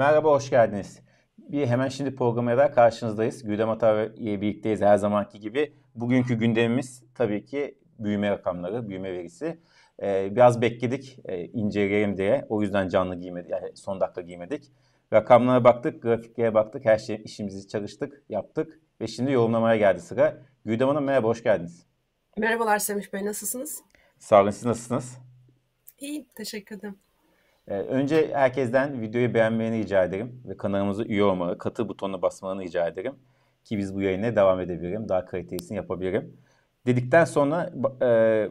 Merhaba, hoş geldiniz. Bir hemen şimdi programıyla karşınızdayız. Güdem Ata ile birlikteyiz her zamanki gibi. Bugünkü gündemimiz tabii ki büyüme rakamları, büyüme verisi. Ee, biraz bekledik e, inceleyelim diye. O yüzden canlı giymedik, yani son dakika giymedik. Rakamlara baktık, grafiklere baktık, her şey işimizi çalıştık, yaptık. Ve şimdi yorumlamaya geldi sıra. Güdem Hanım merhaba, hoş geldiniz. Merhabalar Semih Bey, nasılsınız? Sağ olun, siz nasılsınız? İyiyim, teşekkür ederim. Ee, önce herkesten videoyu beğenmeni rica ederim ve kanalımıza üye olmalı, katı butonuna basmanı rica ederim. Ki biz bu yayına devam edebilirim, daha kalitesini yapabilirim. Dedikten sonra e,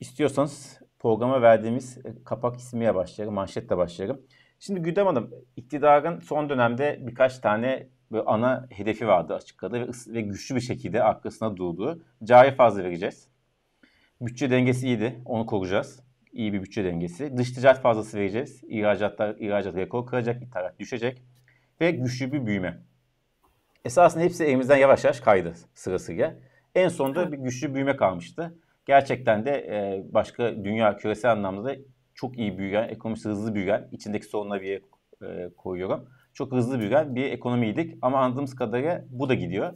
istiyorsanız programa verdiğimiz kapak ismiyle başlayalım, manşetle başlayalım. Şimdi Güdem Hanım, iktidarın son dönemde birkaç tane böyle ana hedefi vardı açıkladı ve, ve güçlü bir şekilde arkasına durduğu. Cari fazla vereceğiz. Bütçe dengesi iyiydi, onu koruyacağız iyi bir bütçe dengesi. Dış ticaret fazlası vereceğiz. İhracatlar, ihracat rekor kıracak, ithalat düşecek. Ve güçlü bir büyüme. Esasında hepsi elimizden yavaş yavaş kaydı sırasıyla. En sonunda bir güçlü büyüme kalmıştı. Gerçekten de e, başka dünya küresel anlamda da çok iyi büyüyen, ekonomisi hızlı büyüyen, içindeki sorunları bir e, koyuyorum. Çok hızlı büyüyen bir ekonomiydik ama anladığımız kadarıyla bu da gidiyor.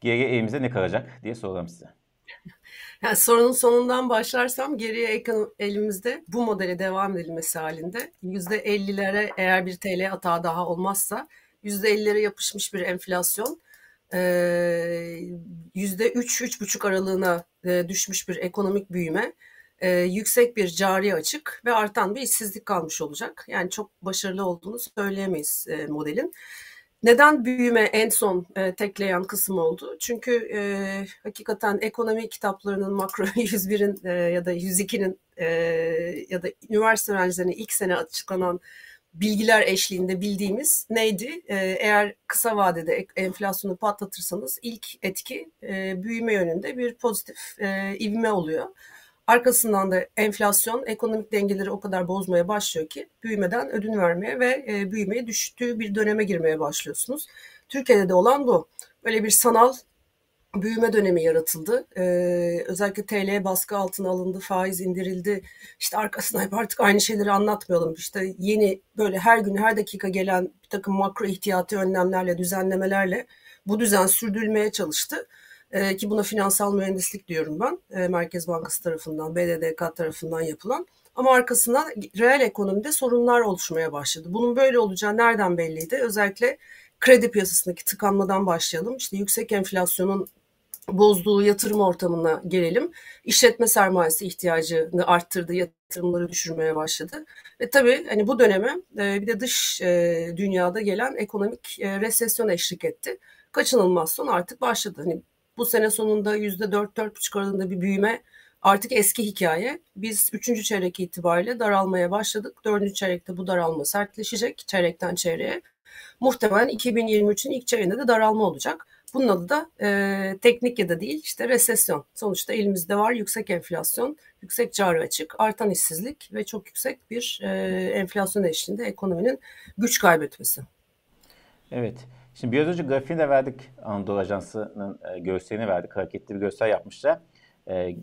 Geriye elimizde ne kalacak diye soralım size. Yani sorunun sonundan başlarsam geriye elimizde bu modele devam edilmesi halinde %50'lere eğer bir TL hata daha olmazsa %50'lere yapışmış bir enflasyon %3-3,5 aralığına düşmüş bir ekonomik büyüme yüksek bir cari açık ve artan bir işsizlik kalmış olacak. Yani çok başarılı olduğunu söyleyemeyiz modelin. Neden büyüme en son e, tekleyen kısım oldu? Çünkü e, hakikaten ekonomi kitaplarının makro 101'in e, ya da 102'nin e, ya da üniversite öğrencilerine ilk sene açıklanan bilgiler eşliğinde bildiğimiz neydi? E, eğer kısa vadede enflasyonu patlatırsanız ilk etki e, büyüme yönünde bir pozitif e, ivme oluyor. Arkasından da enflasyon ekonomik dengeleri o kadar bozmaya başlıyor ki büyümeden ödün vermeye ve e, büyümeye düştüğü bir döneme girmeye başlıyorsunuz. Türkiye'de de olan bu. Böyle bir sanal büyüme dönemi yaratıldı. Ee, özellikle TL baskı altına alındı, faiz indirildi. İşte arkasında hep artık aynı şeyleri anlatmayalım. İşte yeni böyle her gün her dakika gelen bir takım makro ihtiyati önlemlerle, düzenlemelerle bu düzen sürdürülmeye çalıştı. E, ki buna finansal mühendislik diyorum ben. E, Merkez Bankası tarafından, BDDK tarafından yapılan. Ama arkasından reel ekonomide sorunlar oluşmaya başladı. Bunun böyle olacağı nereden belliydi? Özellikle kredi piyasasındaki tıkanmadan başlayalım. İşte yüksek enflasyonun bozduğu yatırım ortamına gelelim. İşletme sermayesi ihtiyacını arttırdı, yatırımları düşürmeye başladı. Ve tabii hani bu döneme e, bir de dış e, dünyada gelen ekonomik e, resesyon eşlik etti. Kaçınılmaz son artık başladı. Hani bu sene sonunda %4-4,5 aralığında bir büyüme artık eski hikaye. Biz 3. çeyrek itibariyle daralmaya başladık. 4. çeyrekte bu daralma sertleşecek çeyrekten çeyreğe. Muhtemelen 2023'ün ilk çeyreğinde de daralma olacak. Bunun adı da e, teknik ya da değil işte resesyon. Sonuçta elimizde var yüksek enflasyon, yüksek cari açık, artan işsizlik ve çok yüksek bir e, enflasyon eşliğinde ekonominin güç kaybetmesi. Evet. Şimdi biraz önce grafiğini de verdik. Anadolu Ajansı'nın e, görselini verdik. Hareketli bir görsel yapmışlar. E,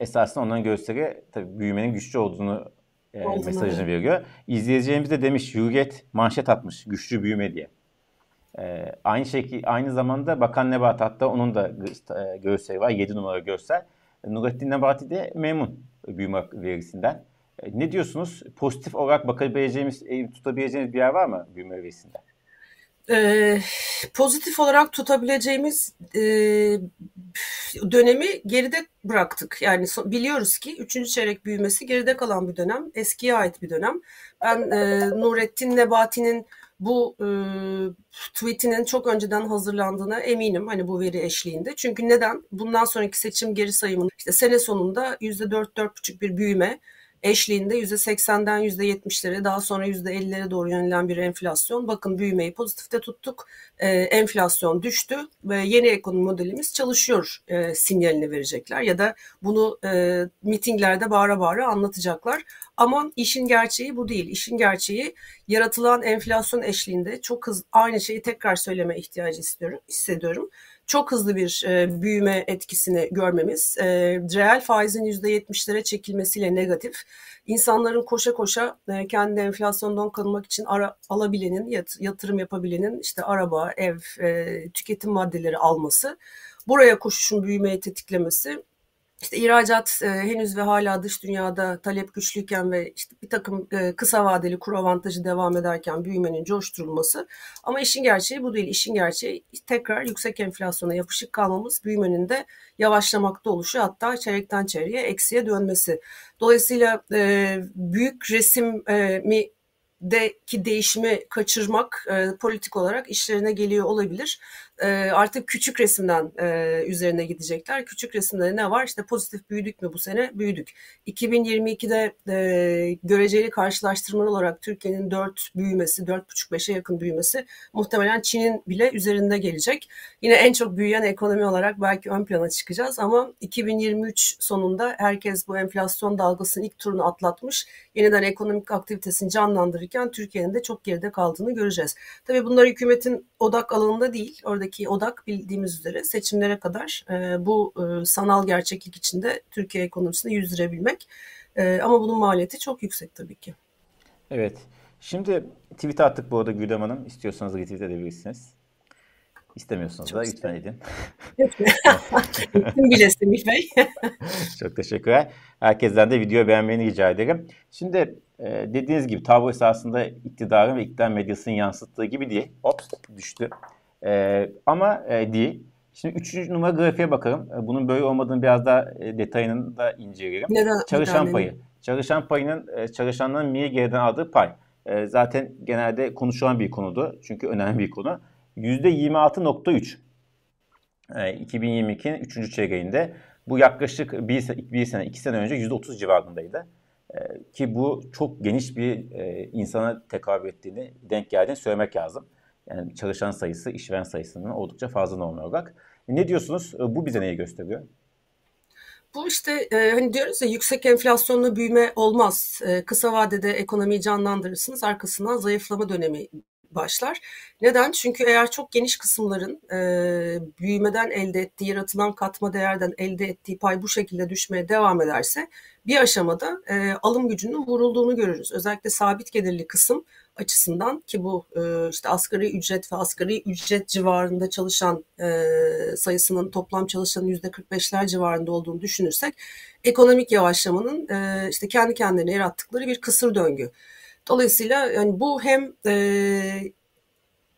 esasında onların gösteri tabii büyümenin güçlü olduğunu e, mesajını veriyor. İzleyeceğimiz de demiş Hürriyet manşet atmış güçlü büyüme diye. E, aynı şekilde aynı zamanda Bakan Nebat hatta onun da e, görseli var. 7 numara görsel. Nurettin Nebati de memnun büyüme verisinden. E, ne diyorsunuz? Pozitif olarak bakabileceğimiz, tutabileceğimiz bir yer var mı büyüme verisinden? E, pozitif olarak tutabileceğimiz e, dönemi geride bıraktık. Yani so, biliyoruz ki üçüncü çeyrek büyümesi geride kalan bir dönem, eskiye ait bir dönem. Ben e, Nurettin Nebati'nin bu e, tweetinin çok önceden hazırlandığına eminim hani bu veri eşliğinde. Çünkü neden? Bundan sonraki seçim geri sayımının işte sene sonunda %4-4,5 bir büyüme eşliğinde %80'den %70'lere daha sonra %50'lere doğru yönelen bir enflasyon. Bakın büyümeyi pozitifte tuttuk. E, enflasyon düştü ve yeni ekonomi modelimiz çalışıyor e, sinyalini verecekler ya da bunu e, mitinglerde bağıra bağıra anlatacaklar. Ama işin gerçeği bu değil. İşin gerçeği yaratılan enflasyon eşliğinde çok hızlı aynı şeyi tekrar söyleme ihtiyacı istiyorum, hissediyorum çok hızlı bir e, büyüme etkisini görmemiz, e, reel faizin %70'lere çekilmesiyle negatif, insanların koşa koşa e, kendi enflasyondan kalmak için ara, alabilenin, yat, yatırım yapabilenin işte araba, ev, e, tüketim maddeleri alması, buraya koşuşun büyümeyi tetiklemesi işte ihracat e, henüz ve hala dış dünyada talep güçlüyken ve işte bir takım e, kısa vadeli kur avantajı devam ederken büyümenin coşturulması. Ama işin gerçeği bu değil. İşin gerçeği tekrar yüksek enflasyona yapışık kalmamız, büyümenin de yavaşlamakta oluşu hatta çeyrekten çeyreğe eksiye dönmesi. Dolayısıyla e, büyük resmi deki değişimi kaçırmak e, politik olarak işlerine geliyor olabilir. E, artık küçük resimden e, üzerine gidecekler. Küçük resimde ne var? İşte pozitif büyüdük mü bu sene? Büyüdük. 2022'de e, göreceli karşılaştırmalı olarak Türkiye'nin 4 büyümesi, 4,5-5'e yakın büyümesi muhtemelen Çin'in bile üzerinde gelecek. Yine en çok büyüyen ekonomi olarak belki ön plana çıkacağız ama 2023 sonunda herkes bu enflasyon dalgasının ilk turunu atlatmış. Yeniden ekonomik aktivitesini canlandırırken Türkiye'nin de çok geride kaldığını göreceğiz. Tabii bunlar hükümetin odak alanında değil. Oradaki odak bildiğimiz üzere seçimlere kadar e, bu e, sanal gerçeklik içinde Türkiye ekonomisini yüzdürebilmek. E, ama bunun maliyeti çok yüksek tabii ki. Evet. Şimdi tweet attık bu arada Güldem Hanım. İstiyorsanız retweet edebilirsiniz. İstemiyorsanız da lütfen edin. bile Semih Bey. Çok teşekkürler. Herkesten de video beğenmeni rica ederim. Şimdi e, dediğiniz gibi tablo esasında iktidarın ve iktidar medyasının yansıttığı gibi değil. Ops düştü. E, ama e, değil. Şimdi üçüncü numara grafiğe bakalım. E, bunun böyle olmadığını biraz daha e, detayını da inceleyelim. Neden? Çalışan payı. Çalışan payının e, çalışanların miye geriden aldığı pay. E, zaten genelde konuşulan bir konudu. Çünkü önemli bir konu. %26.3 e, 2022'nin 3. çeyreğinde. Bu yaklaşık bir, bir sene, iki sene önce %30 civarındaydı. E, ki bu çok geniş bir insana tekabül ettiğini, denk geldiğini söylemek lazım. Yani çalışan sayısı, işveren sayısının oldukça fazla normal olarak. E, ne diyorsunuz? E, bu bize neyi gösteriyor? Bu işte e, hani diyoruz ya yüksek enflasyonlu büyüme olmaz. E, kısa vadede ekonomiyi canlandırırsınız arkasından zayıflama dönemi başlar. Neden? Çünkü eğer çok geniş kısımların e, büyümeden elde ettiği, yaratılan katma değerden elde ettiği pay bu şekilde düşmeye devam ederse bir aşamada e, alım gücünün vurulduğunu görürüz. Özellikle sabit gelirli kısım açısından ki bu e, işte asgari ücret ve asgari ücret civarında çalışan e, sayısının toplam çalışanın yüzde 45'ler civarında olduğunu düşünürsek ekonomik yavaşlamanın e, işte kendi kendine yarattıkları bir kısır döngü. Dolayısıyla yani bu hem e,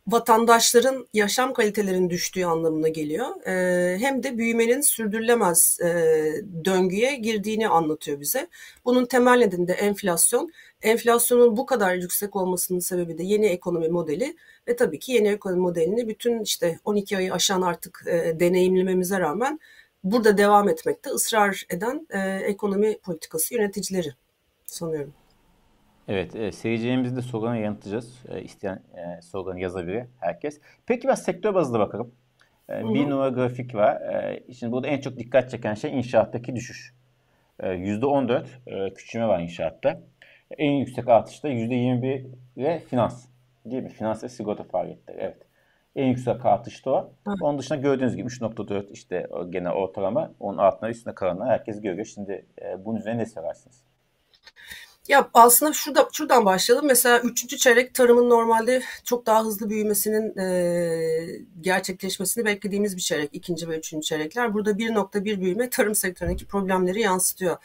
vatandaşların yaşam kalitelerinin düştüğü anlamına geliyor. E, hem de büyümenin sürdürülemez e, döngüye girdiğini anlatıyor bize. Bunun temel nedeni de enflasyon. Enflasyonun bu kadar yüksek olmasının sebebi de yeni ekonomi modeli ve tabii ki yeni ekonomi modelini bütün işte 12 ayı aşan artık e, deneyimlememize rağmen burada devam etmekte ısrar eden e, ekonomi politikası yöneticileri sanıyorum. Evet, e, seyircilerimizin de sorularını yanıtlayacağız. E, isteyen e, sorularını yazabilir herkes. Peki biraz sektör bazında bakalım. E, bir numara grafik var. E, şimdi burada en çok dikkat çeken şey inşaattaki düşüş. E, %14 e, küçülme var inşaatta. En yüksek artışta %21 ile finans. Değil mi? Finans ve sigorta faaliyetleri. Evet. En yüksek artışta o. Onun dışında gördüğünüz gibi 3.4 işte gene ortalama. Onun altına üstüne kalanlar herkes görüyor. Şimdi e, bunun üzerine ne söylersiniz? Ya aslında şurada şuradan başlayalım. Mesela üçüncü çeyrek tarımın normalde çok daha hızlı büyümesinin e, gerçekleşmesini beklediğimiz bir çeyrek. ikinci ve üçüncü çeyrekler. Burada 1.1 büyüme tarım sektöründeki problemleri yansıtıyor.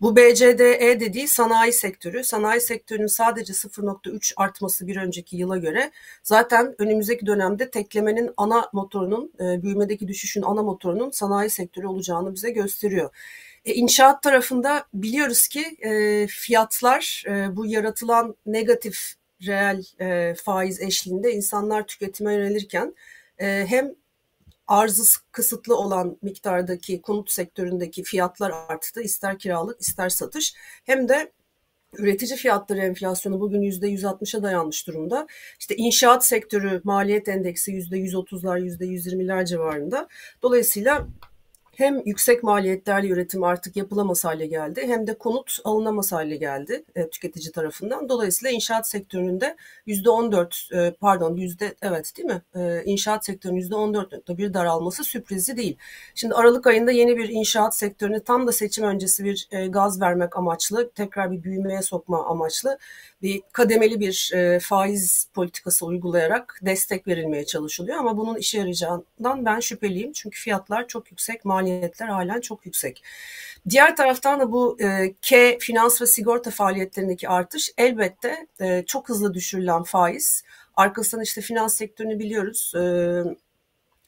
Bu BCDE dediği sanayi sektörü. Sanayi sektörünün sadece 0.3 artması bir önceki yıla göre zaten önümüzdeki dönemde teklemenin ana motorunun, e, büyümedeki düşüşün ana motorunun sanayi sektörü olacağını bize gösteriyor. E, inşaat tarafında biliyoruz ki e, fiyatlar e, bu yaratılan negatif reel faiz eşliğinde insanlar tüketime yönelirken hem arzı kısıtlı olan miktardaki konut sektöründeki fiyatlar arttı. ister kiralık ister satış hem de üretici fiyatları enflasyonu bugün %160'a dayanmış durumda. İşte inşaat sektörü maliyet endeksi %130'lar %120'ler civarında. Dolayısıyla hem yüksek maliyetlerle üretim artık yapılamaz hale geldi hem de konut alınamaz hale geldi e, tüketici tarafından. Dolayısıyla inşaat sektörünün de %14 e, pardon yüzde evet değil mi? E, inşaat sektörünün %14.1 daralması sürprizi değil. Şimdi Aralık ayında yeni bir inşaat sektörüne tam da seçim öncesi bir e, gaz vermek amaçlı, tekrar bir büyümeye sokma amaçlı bir kademeli bir e, faiz politikası uygulayarak destek verilmeye çalışılıyor. Ama bunun işe yarayacağından ben şüpheliyim. Çünkü fiyatlar çok yüksek, maliyetler halen çok yüksek. Diğer taraftan da bu e, K finans ve sigorta faaliyetlerindeki artış elbette e, çok hızlı düşürülen faiz. Arkasından işte finans sektörünü biliyoruz. E,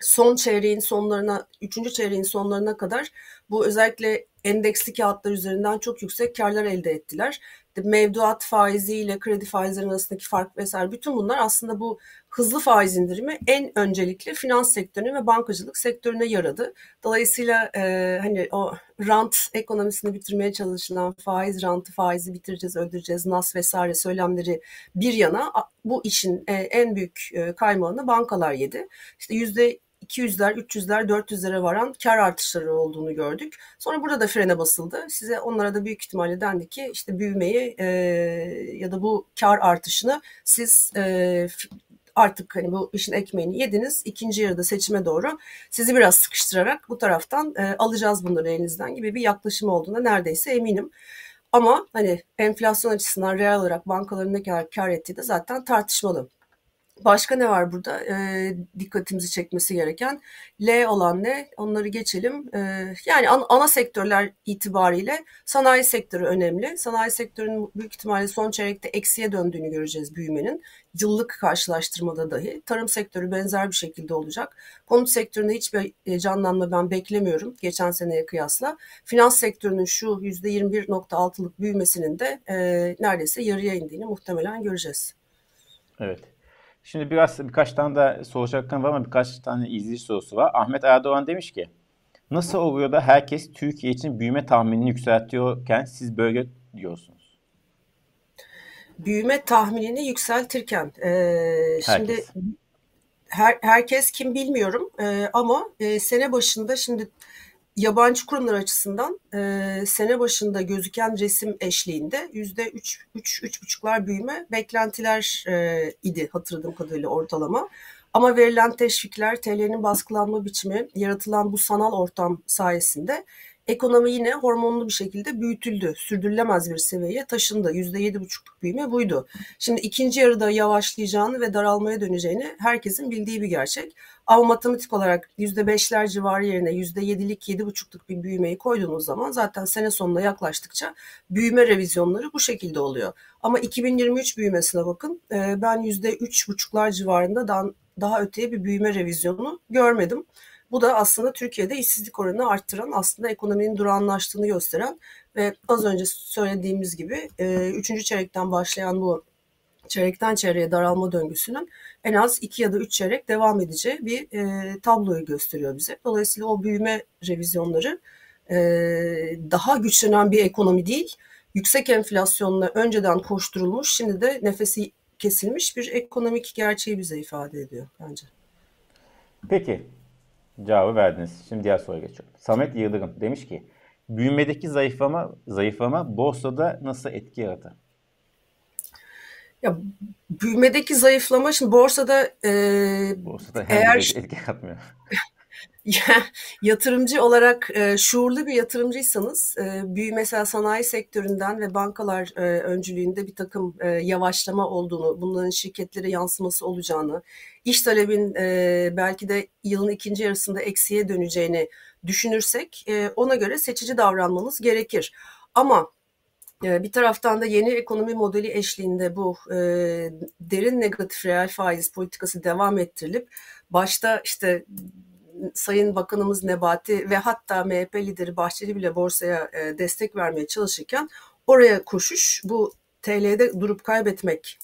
son çeyreğin sonlarına, üçüncü çeyreğin sonlarına kadar bu özellikle endeksli kağıtlar üzerinden çok yüksek karlar elde ettiler mevduat faizi ile kredi faizleri arasındaki fark vesaire bütün bunlar aslında bu hızlı faiz indirimi en öncelikle finans sektörüne ve bankacılık sektörüne yaradı. Dolayısıyla e, hani o rant ekonomisini bitirmeye çalışılan faiz rantı faizi bitireceğiz, öldüreceğiz, nas vesaire söylemleri bir yana bu işin e, en büyük e, kaymağını bankalar yedi. İşte yüzde 200'ler, 300'ler, 400'lere varan kar artışları olduğunu gördük. Sonra burada da frene basıldı. Size onlara da büyük ihtimalle dendi ki işte büyümeyi e, ya da bu kar artışını siz e, artık hani bu işin ekmeğini yediniz. İkinci yarıda seçime doğru sizi biraz sıkıştırarak bu taraftan e, alacağız bunları elinizden gibi bir yaklaşım olduğuna neredeyse eminim. Ama hani enflasyon açısından reel olarak bankaların ne kadar kar ettiği de zaten tartışmalı. Başka ne var burada e, dikkatimizi çekmesi gereken? L olan ne? Onları geçelim. E, yani an, ana sektörler itibariyle sanayi sektörü önemli. Sanayi sektörünün büyük ihtimalle son çeyrekte eksiye döndüğünü göreceğiz büyümenin. Yıllık karşılaştırmada dahi. Tarım sektörü benzer bir şekilde olacak. Konut sektöründe hiçbir canlanma ben beklemiyorum geçen seneye kıyasla. Finans sektörünün şu %21.6'lık büyümesinin de e, neredeyse yarıya indiğini muhtemelen göreceğiz. Evet. Şimdi biraz birkaç tane de soracaklarım var ama birkaç tane izleyici sorusu var. Ahmet Erdoğan demiş ki nasıl oluyor da herkes Türkiye için büyüme tahminini yükseltiyorken siz böyle diyorsunuz? Büyüme tahminini yükseltirken e, şimdi her, herkes kim bilmiyorum e, ama e, sene başında şimdi yabancı kurumlar açısından e, sene başında gözüken resim eşliğinde yüzde üç, üç, üç buçuklar büyüme beklentiler e, idi hatırladığım kadarıyla ortalama. Ama verilen teşvikler, TL'nin baskılanma biçimi, yaratılan bu sanal ortam sayesinde ekonomi yine hormonlu bir şekilde büyütüldü. Sürdürülemez bir seviyeye taşındı. %7,5'luk büyüme buydu. Şimdi ikinci yarıda yavaşlayacağını ve daralmaya döneceğini herkesin bildiği bir gerçek. Ama matematik olarak %5'ler civarı yerine %7'lik, %7,5'luk bir büyümeyi koyduğunuz zaman zaten sene sonuna yaklaştıkça büyüme revizyonları bu şekilde oluyor. Ama 2023 büyümesine bakın. Ben %3,5'lar civarında daha öteye bir büyüme revizyonu görmedim. Bu da aslında Türkiye'de işsizlik oranını arttıran, aslında ekonominin durağanlaştığını gösteren ve az önce söylediğimiz gibi e, üçüncü çeyrekten başlayan bu çeyrekten çeyreğe daralma döngüsünün en az iki ya da üç çeyrek devam edeceği bir e, tabloyu gösteriyor bize. Dolayısıyla o büyüme revizyonları e, daha güçlenen bir ekonomi değil, yüksek enflasyonla önceden koşturulmuş, şimdi de nefesi kesilmiş bir ekonomik gerçeği bize ifade ediyor bence. Peki, cevabı verdiniz. Şimdi diğer soruya geçiyorum. Samet Yıldırım demiş ki büyümedeki zayıflama zayıflama borsada nasıl etki yaratır? Ya büyümedeki zayıflama şimdi borsada e, borsada eğer etki yaratmıyor. yatırımcı olarak e, şuurlu bir yatırımcıysanız e, büyü mesela sanayi sektöründen ve bankalar e, öncülüğünde bir takım e, yavaşlama olduğunu, bunların şirketlere yansıması olacağını, iş talebin e, belki de yılın ikinci yarısında eksiye döneceğini düşünürsek e, ona göre seçici davranmanız gerekir. Ama e, bir taraftan da yeni ekonomi modeli eşliğinde bu e, derin negatif reel faiz politikası devam ettirilip başta işte Sayın Bakanımız Nebati ve hatta MHP lideri Bahçeli bile borsaya e, destek vermeye çalışırken oraya koşuş bu TL'de durup kaybetmekten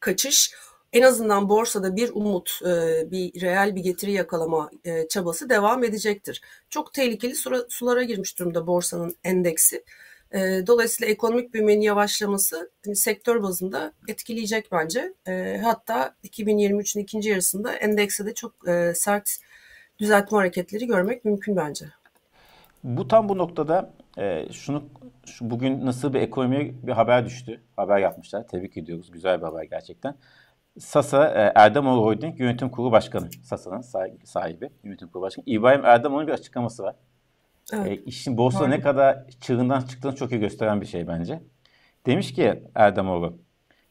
kaçış en azından borsada bir umut, e, bir reel bir getiri yakalama e, çabası devam edecektir. Çok tehlikeli sulara girmiş durumda borsanın endeksi. E, dolayısıyla ekonomik büyümenin yavaşlaması hani sektör bazında etkileyecek bence. Hatta 2023'ün ikinci yarısında endekse de çok sert düzeltme hareketleri görmek mümkün bence. Bu tam bu noktada e, şunu şu bugün nasıl bir ekonomiye bir haber düştü. Haber yapmışlar. Tebrik ediyoruz. Güzel bir haber gerçekten. Sasa e, Holding Yönetim Kurulu Başkanı. Sasa'nın sahibi yönetim kurulu başkanı. İbrahim Erdemoğlu'nun bir açıklaması var. Evet. E, işin borsada ne kadar çığırından çıktığını çok iyi gösteren bir şey bence. Demiş ki Erdemoğlu,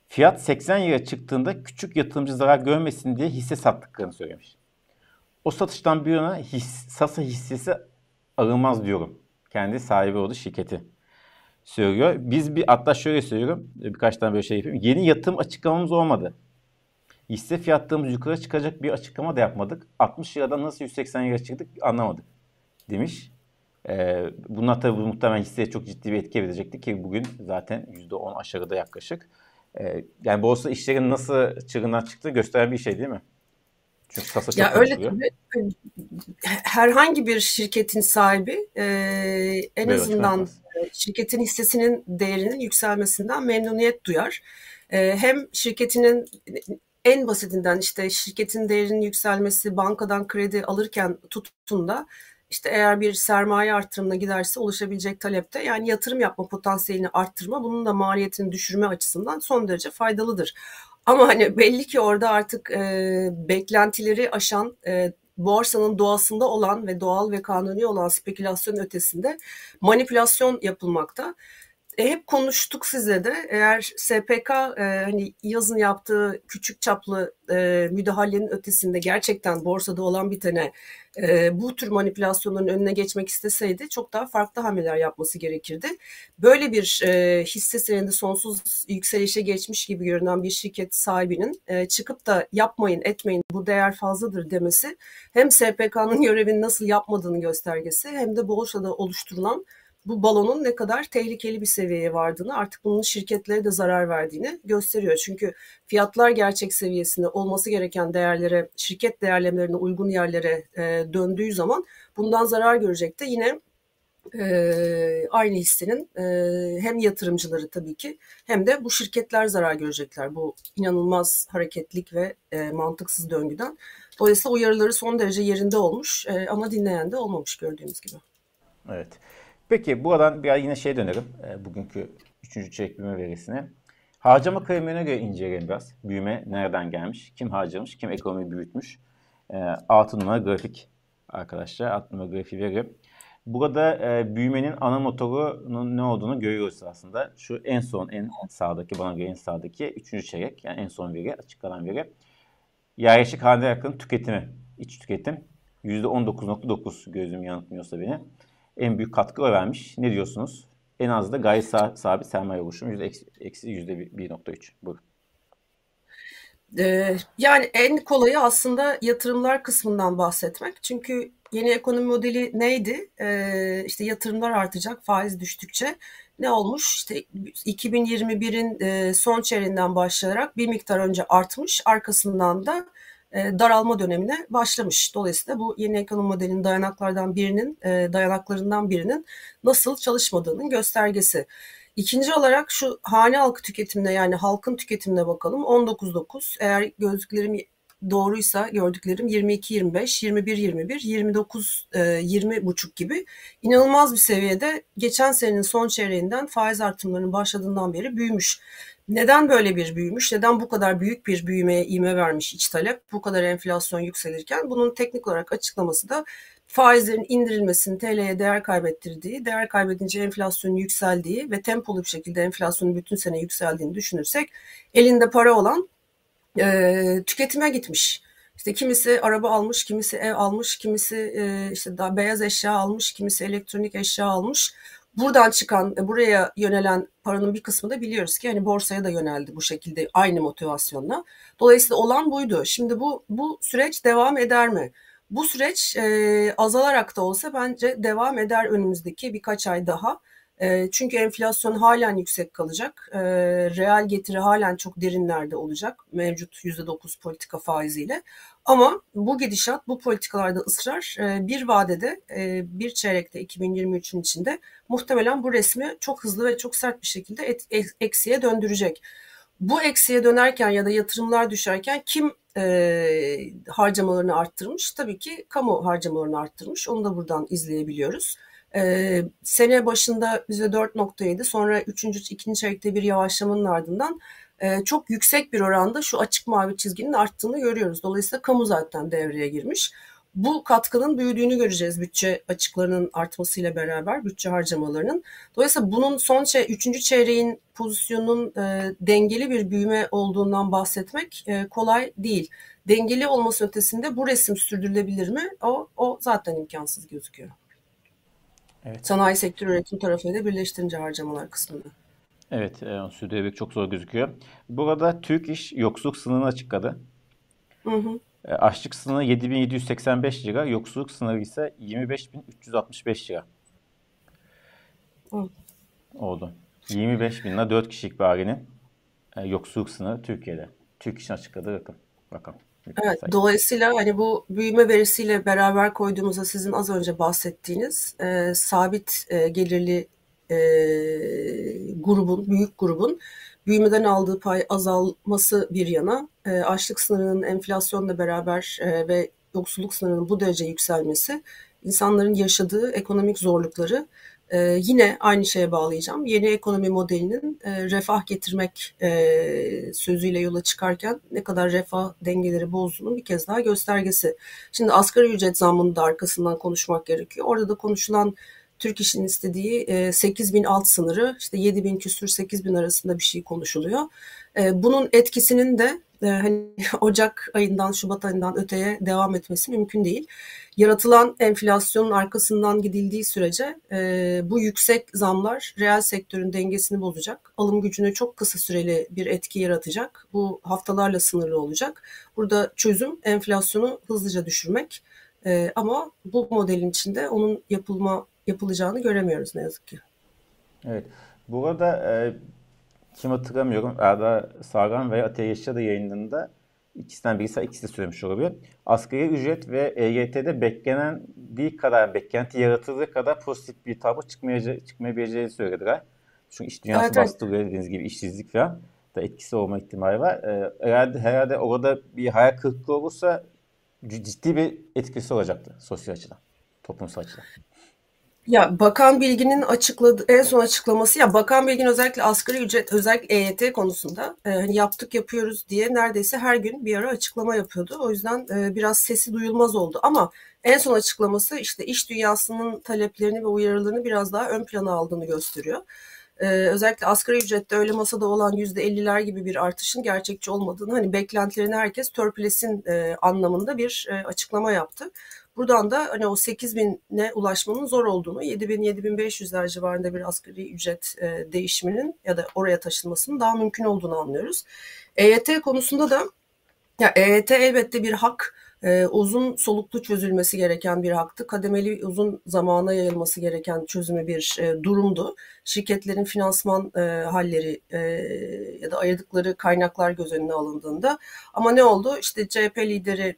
fiyat 80 lira çıktığında küçük yatırımcı zarar görmesin diye hisse sattıklarını söylemiş. O satıştan bir yana his, Sasa hissesi alınmaz diyorum. Kendi sahibi olduğu şirketi söylüyor. Biz bir hatta şöyle söylüyorum. Birkaç tane böyle şey yapayım. Yeni yatırım açıklamamız olmadı. Hisse fiyatlarımız yukarı çıkacak bir açıklama da yapmadık. 60 liradan nasıl 180 lira çıktık anlamadık demiş. Ee, bunlar tabii muhtemelen hisseye çok ciddi bir etki edecekti ki bugün zaten %10 aşağıda yaklaşık. Ee, yani borsa işlerin nasıl çığırından çıktığı gösteren bir şey değil mi? Çünkü kasa çok ya öyle. Herhangi bir şirketin sahibi e, en evet, azından şirketin hissesinin değerinin yükselmesinden memnuniyet duyar. E, hem şirketinin en basitinden işte şirketin değerinin yükselmesi bankadan kredi alırken tutun da işte eğer bir sermaye artırımına giderse oluşabilecek talepte yani yatırım yapma potansiyelini arttırma bunun da maliyetini düşürme açısından son derece faydalıdır. Ama hani belli ki orada artık e, beklentileri aşan e, borsanın doğasında olan ve doğal ve kanuni olan spekülasyon ötesinde manipülasyon yapılmakta. E, hep konuştuk size de eğer SPK e, hani yazın yaptığı küçük çaplı e, müdahalenin ötesinde gerçekten borsada olan bitene e, bu tür manipülasyonların önüne geçmek isteseydi çok daha farklı hamleler yapması gerekirdi. Böyle bir e, hisse senedi sonsuz yükselişe geçmiş gibi görünen bir şirket sahibinin e, çıkıp da yapmayın etmeyin bu değer fazladır demesi hem SPK'nın görevini nasıl yapmadığını göstergesi hem de borsada oluşturulan bu balonun ne kadar tehlikeli bir seviyeye vardığını artık bunun şirketlere de zarar verdiğini gösteriyor. Çünkü fiyatlar gerçek seviyesinde olması gereken değerlere, şirket değerlemelerine uygun yerlere e, döndüğü zaman bundan zarar görecek de yine e, aynı hissenin e, hem yatırımcıları tabii ki hem de bu şirketler zarar görecekler bu inanılmaz hareketlik ve e, mantıksız döngüden. Dolayısıyla uyarıları son derece yerinde olmuş e, ama dinleyen de olmamış gördüğümüz gibi. Evet. Peki buradan biraz yine şey dönerim. E, bugünkü 3. çeyrek büyüme verisine. Harcama kalemlerine göre inceleyelim biraz. Büyüme nereden gelmiş? Kim harcamış? Kim ekonomiyi büyütmüş? E, 6 numara grafik arkadaşlar. 6 numara grafiği veri. Burada e, büyümenin ana motorunun ne olduğunu görüyoruz aslında. Şu en son en sağdaki bana göre en sağdaki 3. çeyrek yani en son veri açıklanan veri. Yerleşik hanede yakın tüketimi, iç tüketim %19.9 gözüm yanıltmıyorsa beni en büyük katkı vermiş. Ne diyorsunuz? En az da gayet sabit sermaye oluşumu yüzde eksi yüzde 1.3. Buyurun. Ee, yani en kolayı aslında yatırımlar kısmından bahsetmek. Çünkü yeni ekonomi modeli neydi? Ee, işte yatırımlar artacak faiz düştükçe. Ne olmuş? İşte 2021'in e, son çeyreğinden başlayarak bir miktar önce artmış. Arkasından da daralma dönemine başlamış. Dolayısıyla bu yeni ekonomi modelinin dayanaklardan birinin, e, dayanaklarından birinin nasıl çalışmadığının göstergesi. İkinci olarak şu hane halkı tüketimine yani halkın tüketimine bakalım. 19.9 eğer gözlüklerim doğruysa gördüklerim 22 25, 21 21, 29 20 buçuk gibi inanılmaz bir seviyede geçen senenin son çeyreğinden faiz artımlarının başladığından beri büyümüş. Neden böyle bir büyümüş? Neden bu kadar büyük bir büyümeye ivme vermiş iç talep? Bu kadar enflasyon yükselirken bunun teknik olarak açıklaması da faizlerin indirilmesinin TL'ye değer kaybettirdiği, değer kaybedince enflasyonun yükseldiği ve tempolu bir şekilde enflasyonun bütün sene yükseldiğini düşünürsek elinde para olan e, tüketime gitmiş. İşte kimisi araba almış, kimisi ev almış, kimisi e, işte daha beyaz eşya almış, kimisi elektronik eşya almış buradan çıkan, e, buraya yönelen paranın bir kısmı da biliyoruz ki hani borsaya da yöneldi bu şekilde aynı motivasyonla. Dolayısıyla olan buydu. Şimdi bu bu süreç devam eder mi? Bu süreç e, azalarak da olsa bence devam eder önümüzdeki birkaç ay daha. E, çünkü enflasyon halen yüksek kalacak. E, reel getiri halen çok derinlerde olacak mevcut %9 politika faiziyle. Ama bu gidişat, bu politikalarda ısrar e, bir vadede, e, bir çeyrekte 2023'ün içinde muhtemelen bu resmi çok hızlı ve çok sert bir şekilde et, eksiye döndürecek. bu eksiye dönerken ya da yatırımlar düşerken kim e, harcamalarını arttırmış? Tabii ki kamu harcamalarını arttırmış. Onu da buradan izleyebiliyoruz. E, sene başında %4.7 sonra 3. 2. çeyrekte bir yavaşlamanın ardından e, çok yüksek bir oranda şu açık mavi çizginin arttığını görüyoruz. Dolayısıyla kamu zaten devreye girmiş. Bu katkının büyüdüğünü göreceğiz bütçe açıklarının artmasıyla beraber bütçe harcamalarının. Dolayısıyla bunun son şey, üçüncü çeyreğin pozisyonunun e, dengeli bir büyüme olduğundan bahsetmek e, kolay değil. Dengeli olması ötesinde bu resim sürdürülebilir mi? O, o zaten imkansız gözüküyor. Evet. Sanayi sektör üretim tarafıyla birleştirince harcamalar kısmında. Evet, e, sürdürülebilirlik çok zor gözüküyor. Burada Türk İş yoksulluk sınırını açıkladı. Hı hı. E, açlık sınırı 7785 lira, yoksulluk sınırı ise 25365 lira. Hı. Oldu. 25 bin lira 4 kişilik bir ailenin e, yoksulluk sınırı Türkiye'de. Türk İş'in açıkladığı rakam. Bakalım. Evet, dolayısıyla hani bu büyüme verisiyle beraber koyduğumuzda sizin az önce bahsettiğiniz e, sabit e, gelirli e, grubun, büyük grubun büyümeden aldığı pay azalması bir yana, e, açlık sınırının enflasyonla beraber e, ve yoksulluk sınırının bu derece yükselmesi, insanların yaşadığı ekonomik zorlukları e, yine aynı şeye bağlayacağım. Yeni ekonomi modelinin e, refah getirmek e, sözüyle yola çıkarken ne kadar refah dengeleri bozduğunun bir kez daha göstergesi. Şimdi asgari ücret zammının da arkasından konuşmak gerekiyor. Orada da konuşulan Türk İş'in istediği e, 8 bin alt sınırı işte 7 bin küsür 8 bin arasında bir şey konuşuluyor. E, bunun etkisinin de e, hani Ocak ayından Şubat ayından öteye devam etmesi mümkün değil. Yaratılan enflasyonun arkasından gidildiği sürece e, bu yüksek zamlar reel sektörün dengesini bozacak. Alım gücüne çok kısa süreli bir etki yaratacak. Bu haftalarla sınırlı olacak. Burada çözüm enflasyonu hızlıca düşürmek. E, ama bu modelin içinde onun yapılma yapılacağını göremiyoruz ne yazık ki. Evet. Bu arada e, kim hatırlamıyorum Erda Saran ve Atiye Yaşar da yayınında ikisinden birisi ikisi de söylemiş olabilir. Asgari ücret ve EYT'de beklenen değil kadar, beklenti yaratıldığı kadar pozitif bir tablo çıkmayacağı, çıkmayabileceğini söylediler. Çünkü iş dünyası evet, bastırıyor dediğiniz gibi işsizlik falan da etkisi olma ihtimali var. Ee, herhalde, herhalde orada bir hayal kırıklığı olursa ciddi bir etkisi olacaktı sosyal açıdan, toplumsal açıdan. Ya Bakan Bilgin'in açıkladığı en son açıklaması ya Bakan Bilgin özellikle asgari ücret özellikle EYT konusunda e, hani yaptık yapıyoruz diye neredeyse her gün bir ara açıklama yapıyordu. O yüzden e, biraz sesi duyulmaz oldu ama en son açıklaması işte iş dünyasının taleplerini ve uyarılarını biraz daha ön plana aldığını gösteriyor. Ee, özellikle asgari ücrette öyle masada olan yüzde 50'ler gibi bir artışın gerçekçi olmadığını hani beklentilerini herkes törpülesin e, anlamında bir e, açıklama yaptı. Buradan da hani o 8 bine ulaşmanın zor olduğunu, 7 bin 7500'ler civarında bir asgari ücret e, değişiminin ya da oraya taşınmasının daha mümkün olduğunu anlıyoruz. EYT konusunda da ya EYT elbette bir hak, e, uzun soluklu çözülmesi gereken bir haktı. Kademeli uzun zamana yayılması gereken çözümü bir e, durumdu. Şirketlerin finansman halleri ya da ayırdıkları kaynaklar göz önüne alındığında. Ama ne oldu? İşte CHP lideri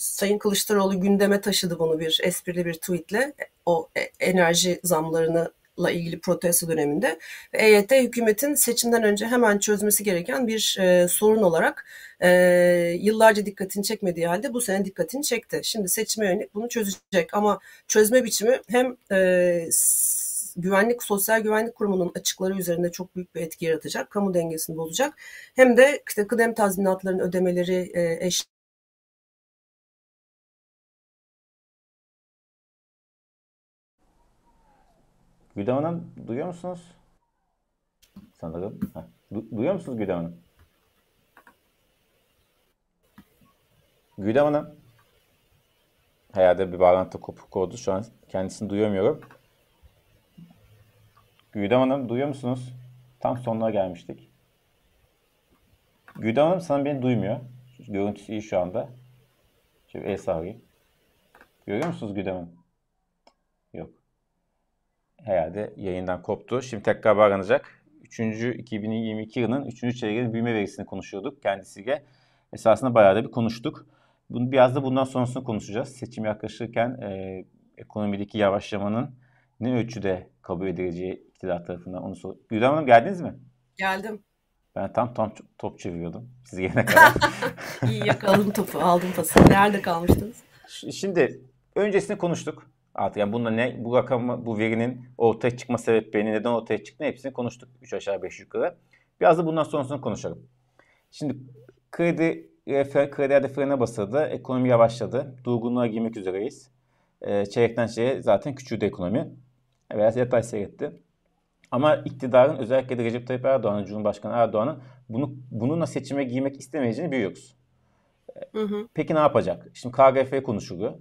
Sayın Kılıçdaroğlu gündeme taşıdı bunu bir esprili bir tweetle o e, enerji zamlarını la ilgili protesto döneminde ve EYT hükümetin seçimden önce hemen çözmesi gereken bir e, sorun olarak e, yıllarca dikkatini çekmediği halde bu sene dikkatini çekti. Şimdi seçime yönelik bunu çözecek ama çözme biçimi hem e, güvenlik sosyal güvenlik kurumunun açıkları üzerinde çok büyük bir etki yaratacak, kamu dengesini bozacak. Hem de işte kıdem tazminatlarının ödemeleri e, eş Güdem Hanım duyuyor musunuz? Sanırım. Heh. Du- duyuyor musunuz Güdem Hanım? Güdem Hanım. Herhalde bir bağlantı kopuk oldu. Şu an kendisini duyamıyorum. Güdem Hanım duyuyor musunuz? Tam sonuna gelmiştik. Güdem Hanım sanırım beni duymuyor. Görüntüsü iyi şu anda. Şöyle el sağlayayım. Görüyor musunuz Güdem Hanım? Herhalde yayından koptu. Şimdi tekrar bağlanacak. 3. 2022 yılının 3. çeyreğinin büyüme verisini konuşuyorduk kendisiyle. Esasında bayağı da bir konuştuk. Bunu, biraz da bundan sonrasını konuşacağız. Seçim yaklaşırken e, ekonomideki yavaşlamanın ne ölçüde kabul edileceği iktidar tarafından onu sor. Gülden Hanım geldiniz mi? Geldim. Ben tam tam top çeviriyordum siz gelene kadar. İyi yakaladım topu, aldım pası. Nerede kalmıştınız? Şimdi öncesini konuştuk. Artık yani bunda ne bu rakam bu verinin ortaya çıkma sebeplerini neden ortaya çıktı hepsini konuştuk 3 aşağı 5 yukarı. Biraz da bundan sonrasını konuşalım. Şimdi kredi kredilerde frene basıldı. Ekonomi yavaşladı. Durgunluğa girmek üzereyiz. E, çeyrekten çeyreğe zaten küçüldü ekonomi. Biraz yatay seyretti. Ama iktidarın özellikle de Recep Tayyip Erdoğan'ın, Cumhurbaşkanı Erdoğan'ın bunu bununla seçime girmek istemeyeceğini biliyoruz. Hı hı. Peki ne yapacak? Şimdi KGF konuşuluyor.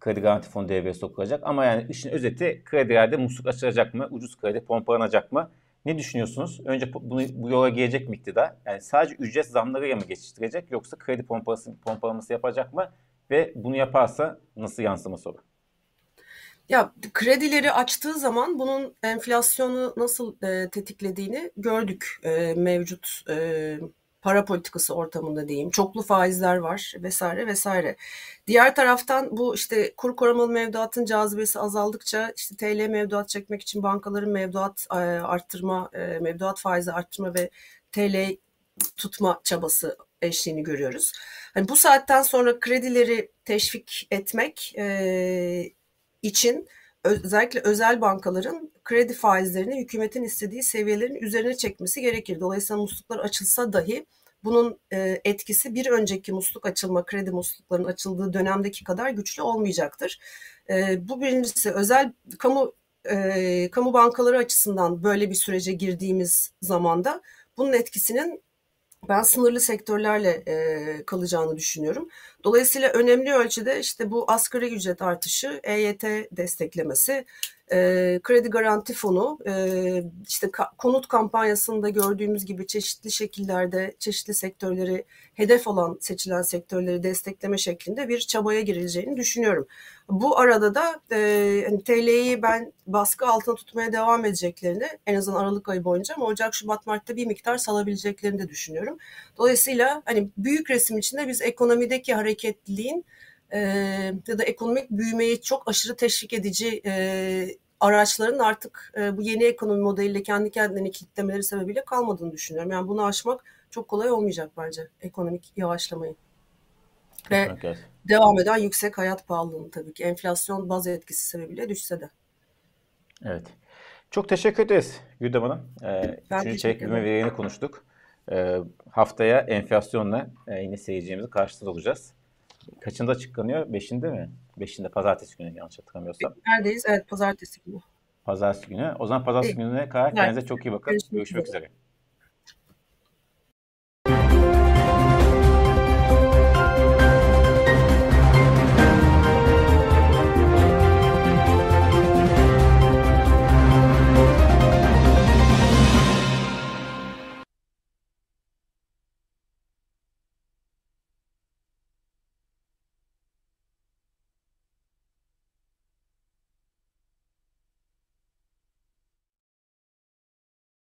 Kredi Garanti Fonu devreye sokulacak. Ama yani işin özeti kredilerde musluk açılacak mı? Ucuz kredi pompalanacak mı? Ne düşünüyorsunuz? Önce bunu, bu yola gelecek mi iktidar? Yani sadece ücret zamlarıyla mı geçiştirecek yoksa kredi pompası, pompalaması yapacak mı? Ve bunu yaparsa nasıl yansıması olur? Ya kredileri açtığı zaman bunun enflasyonu nasıl e, tetiklediğini gördük e, mevcut e, para politikası ortamında diyeyim. Çoklu faizler var vesaire vesaire. Diğer taraftan bu işte kur korumalı mevduatın cazibesi azaldıkça işte TL mevduat çekmek için bankaların mevduat e, arttırma, e, mevduat faizi arttırma ve TL tutma çabası eşliğini görüyoruz. Hani bu saatten sonra kredileri teşvik etmek e, için özellikle özel bankaların kredi faizlerini hükümetin istediği seviyelerin üzerine çekmesi gerekir. Dolayısıyla musluklar açılsa dahi bunun e, etkisi bir önceki musluk açılma, kredi musluklarının açıldığı dönemdeki kadar güçlü olmayacaktır. E, bu birincisi özel kamu e, kamu bankaları açısından böyle bir sürece girdiğimiz zamanda bunun etkisinin ben sınırlı sektörlerle e, kalacağını düşünüyorum. Dolayısıyla önemli ölçüde işte bu asgari ücret artışı, EYT desteklemesi, e, kredi garanti fonu, e, işte ka- konut kampanyasında gördüğümüz gibi çeşitli şekillerde çeşitli sektörleri hedef olan seçilen sektörleri destekleme şeklinde bir çabaya girileceğini düşünüyorum. Bu arada da e, hani TL'yi ben baskı altına tutmaya devam edeceklerini en azından Aralık ayı boyunca ama Ocak, Şubat, Mart'ta bir miktar salabileceklerini de düşünüyorum. Dolayısıyla hani büyük resim içinde biz ekonomideki hareketliliğin e, ya da ekonomik büyümeyi çok aşırı teşvik edici e, araçların artık e, bu yeni ekonomi modeliyle kendi kendilerini kilitlemeleri sebebiyle kalmadığını düşünüyorum. Yani bunu aşmak çok kolay olmayacak bence ekonomik yavaşlamayı. Ve devam eden yüksek hayat pahalılığını tabii ki enflasyon baz etkisi sebebiyle düşse de. Evet. Çok teşekkür ederiz Güldem Hanım. Ee, üçüncü çeyrek büyüme verilerini konuştuk. Ee, haftaya enflasyonla e, yine seyircimizi karşısında olacağız. Kaçında açıklanıyor? Beşinde mi? Beşinde pazartesi günü yanlış hatırlamıyorsam. Neredeyiz? Evet pazartesi günü. Pazartesi günü. O zaman pazartesi gününe kadar kendinize çok iyi bakın. Görüşmek, Görüşmek üzere.